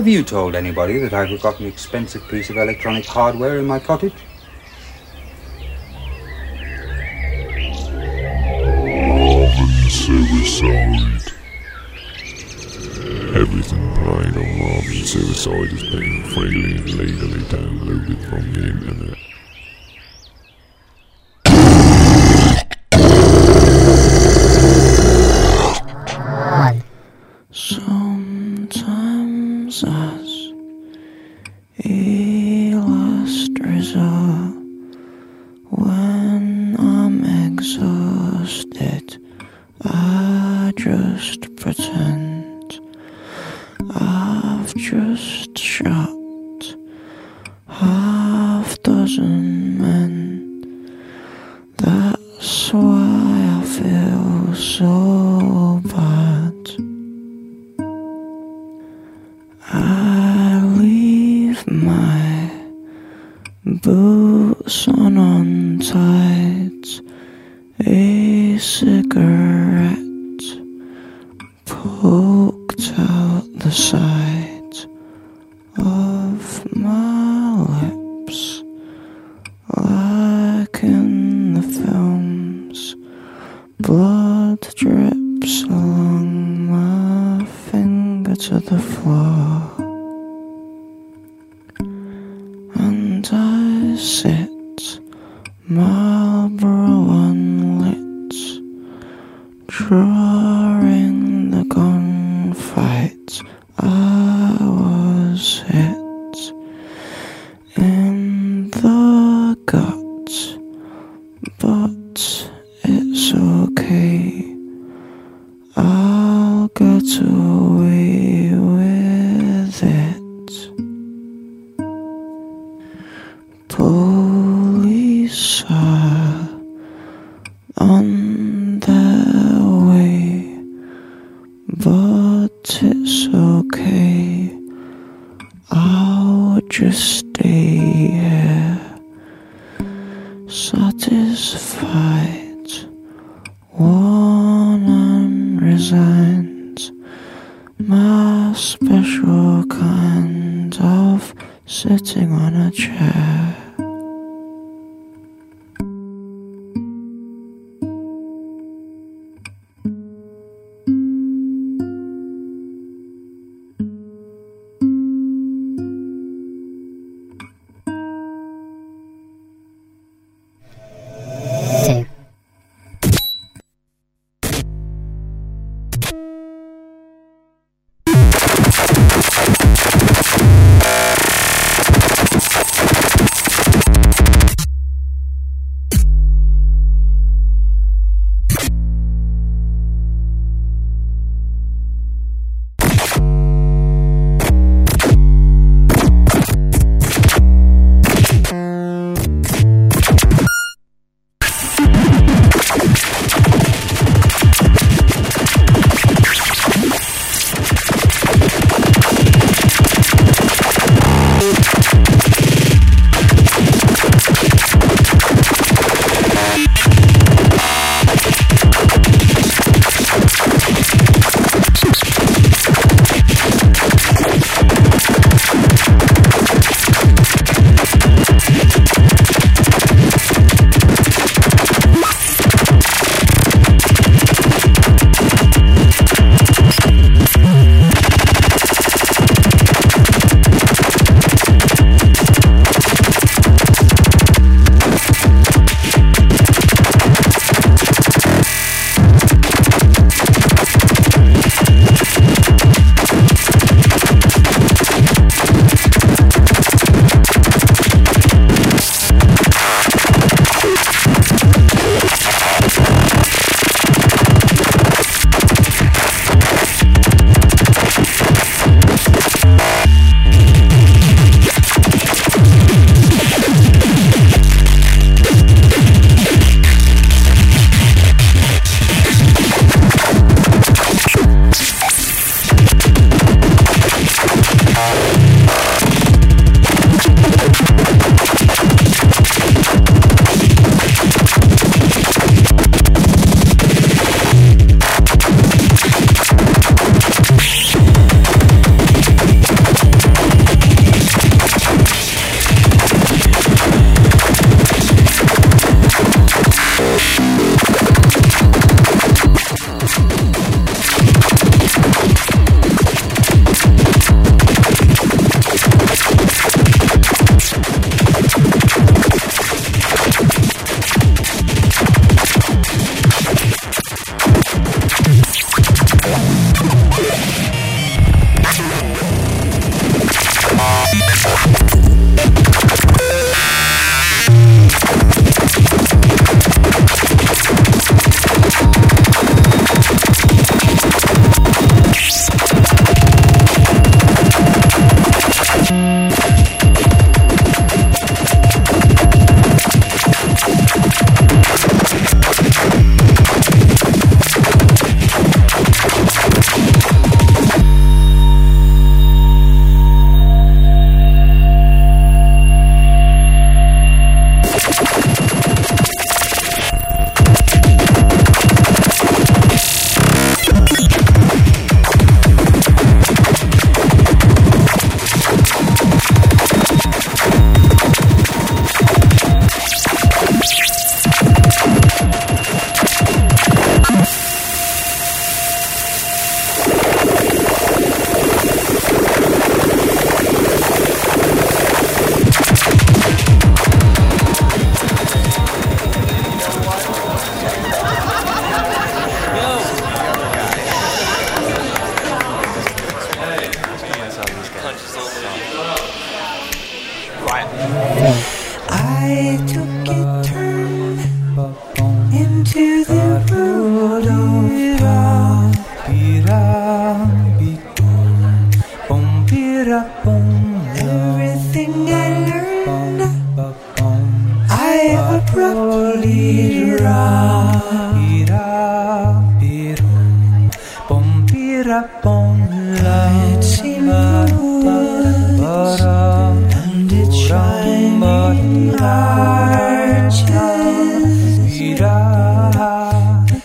Have you told anybody that I've got an expensive piece of electronic hardware in my cottage? sides a sicker.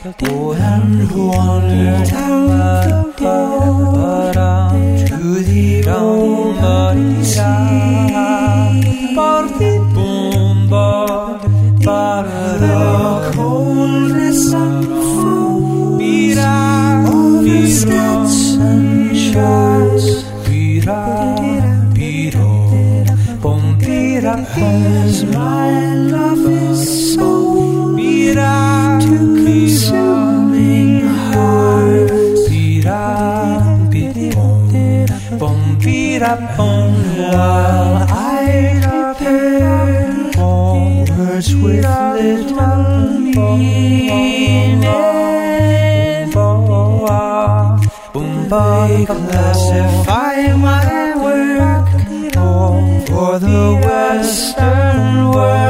and wandered to the open sea. Party bomba, para the coldness of The Vira, vira, and shorts. Vira, vira, upon while I'd pen words with little meaning. They classify my work for the Western world.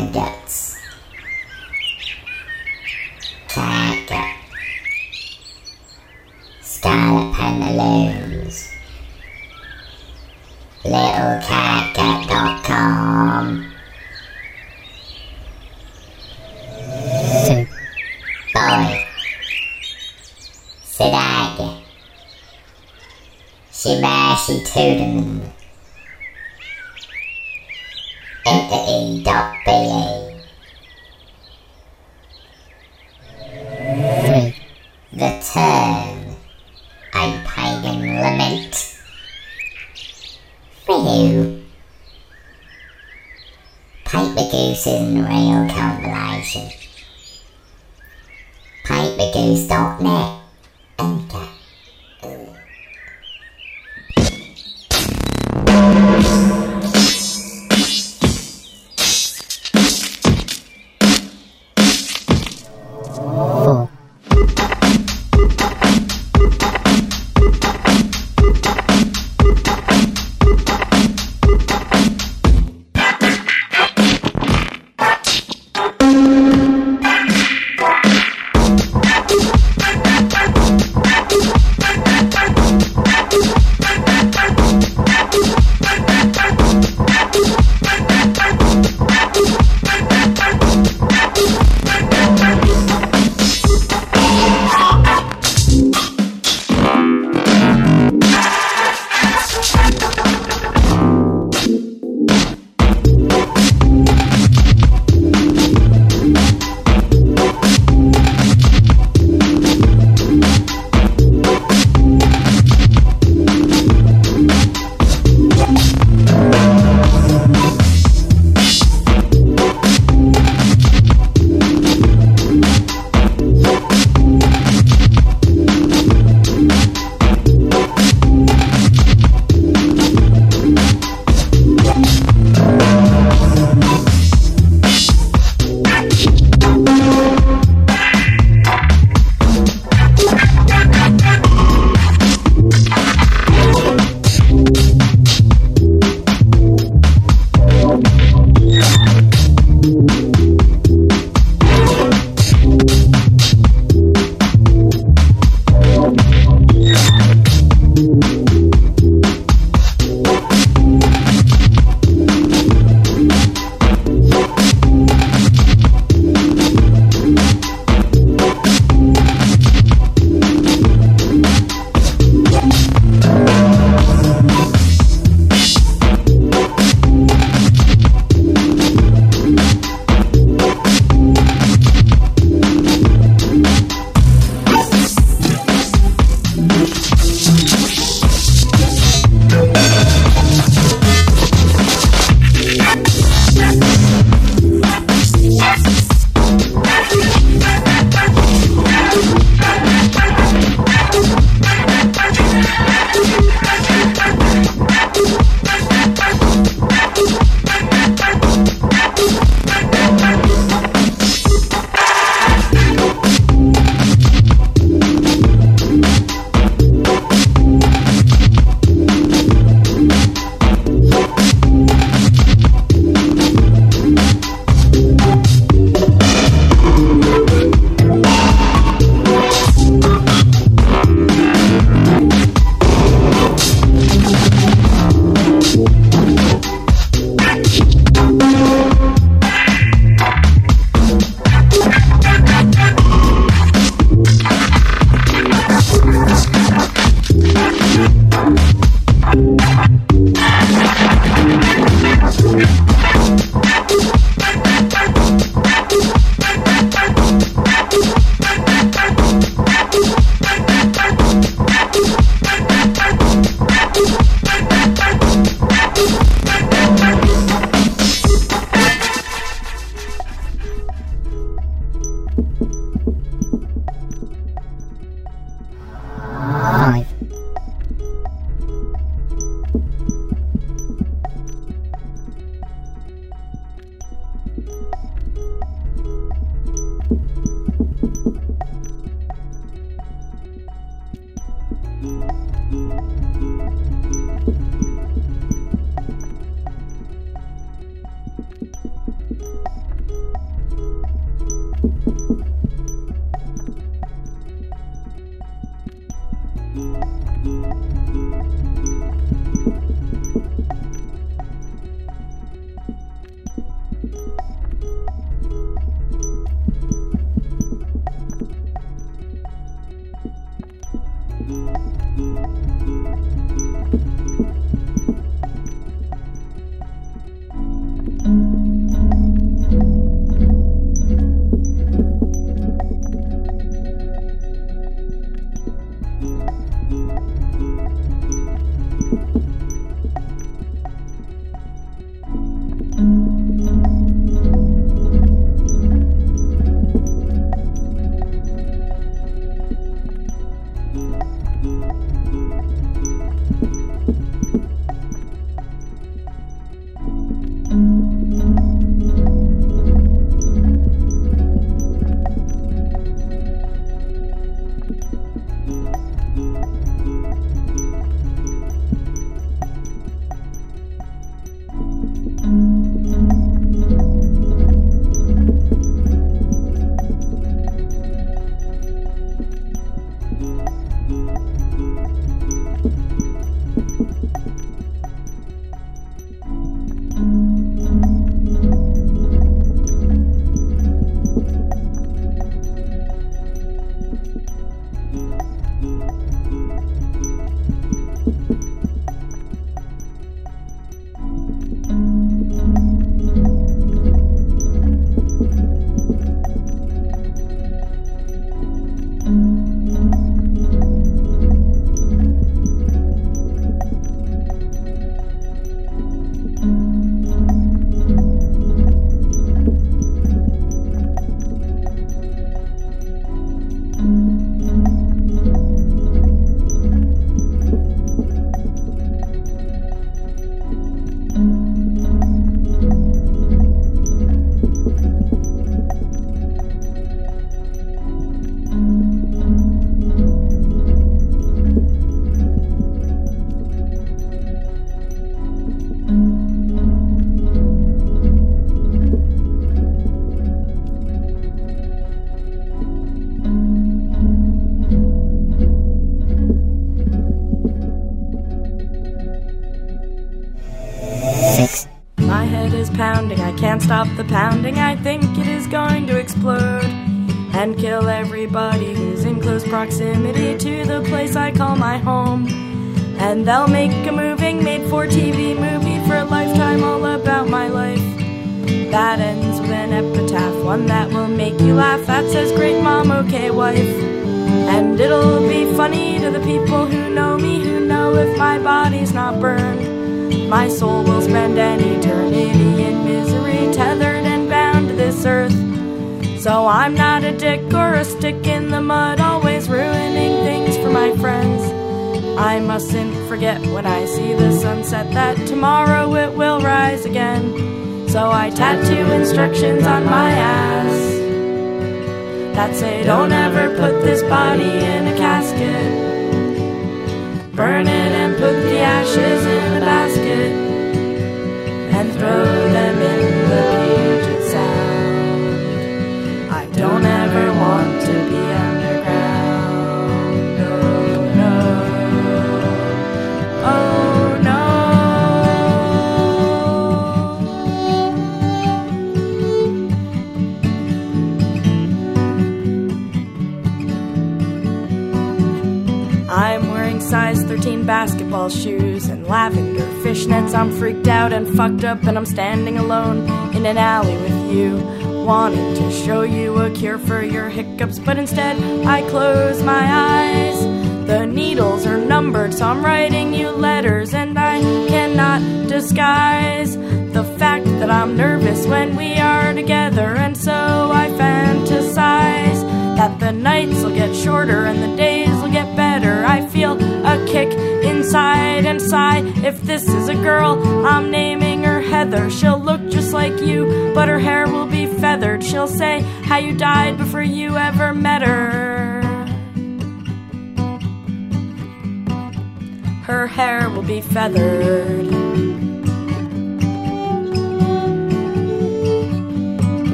on the. A real compilation. Papergoose.net. stop the pounding, I think it is going to explode and kill everybody who's in close proximity to the place I call my home. And they'll make a moving made for TV movie for a lifetime all about my life. That ends with an epitaph, one that will make you laugh. That says, Great mom, okay, wife. And it'll be funny to the people who know me, who know if my body's not burned. My soul will spend an eternity tethered and bound to this earth. So I'm not a dick or a stick in the mud, always ruining things for my friends. I mustn't forget when I see the sunset that tomorrow it will rise again. So I tattoo instructions on my ass that say, Don't ever put this body in a casket. Burn it and put the ashes in a basket and throw them in I'm wearing size 13 basketball shoes and lavender fishnets. I'm freaked out and fucked up, and I'm standing alone in an alley with you. Wanting to show you a cure for your hiccups, but instead I close my eyes. The needles are numbered, so I'm writing you letters, and I cannot disguise the fact that I'm nervous when we are together, and so I fantasize that the nights will get shorter and the days better. I feel a kick inside and sigh. If this is a girl, I'm naming her Heather. She'll look just like you, but her hair will be feathered. She'll say how you died before you ever met her. Her hair will be feathered.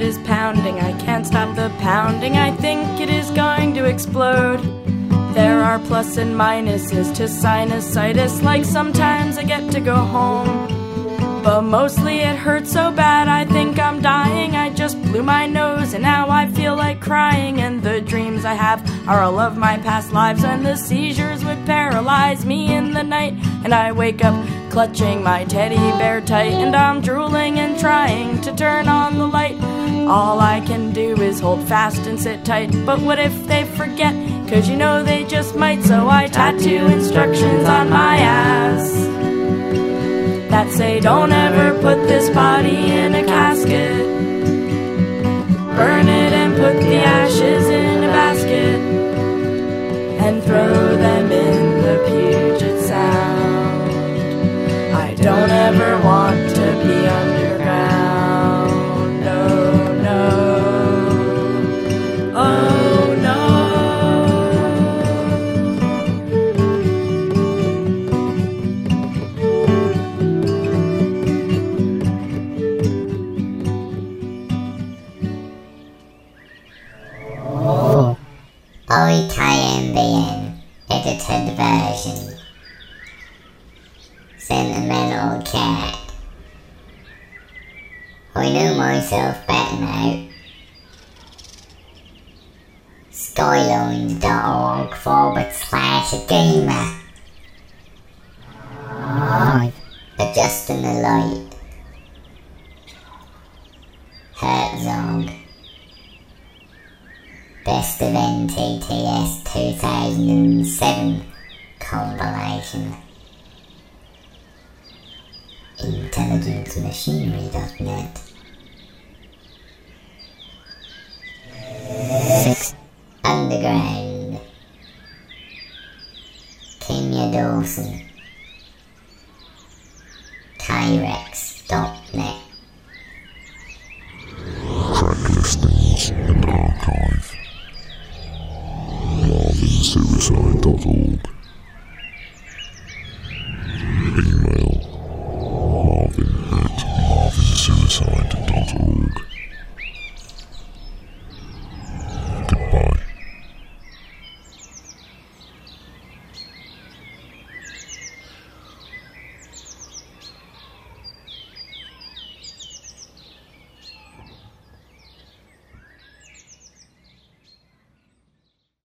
Head is pounding, I can't stop the pounding. I think it is going to explode. There are plus and minuses to sinusitis, like sometimes I get to go home. But mostly it hurts so bad, I think I'm dying. I just blew my nose, and now I feel like crying. And the dreams I have are all of my past lives, and the seizures would paralyze me in the night. And I wake up clutching my teddy bear tight, and I'm drooling and trying to turn on the light. All I can do is hold fast and sit tight. But what if they forget? Cause you know they just might, so I tattoo instructions on my ass that say don't ever put this body in a casket. Burn it and put the ashes in a basket and throw them in the Puget Sound. I don't ever want to be underground. IKMBN edited version. Sentimental cat. I know myself better now. Skylined.org forward slash ageema. Right. Adjusting the light. Of NTTS 2007 compilation. IntelligentMachinery.net. Six Underground. Kimya Dawson. Krecs.net.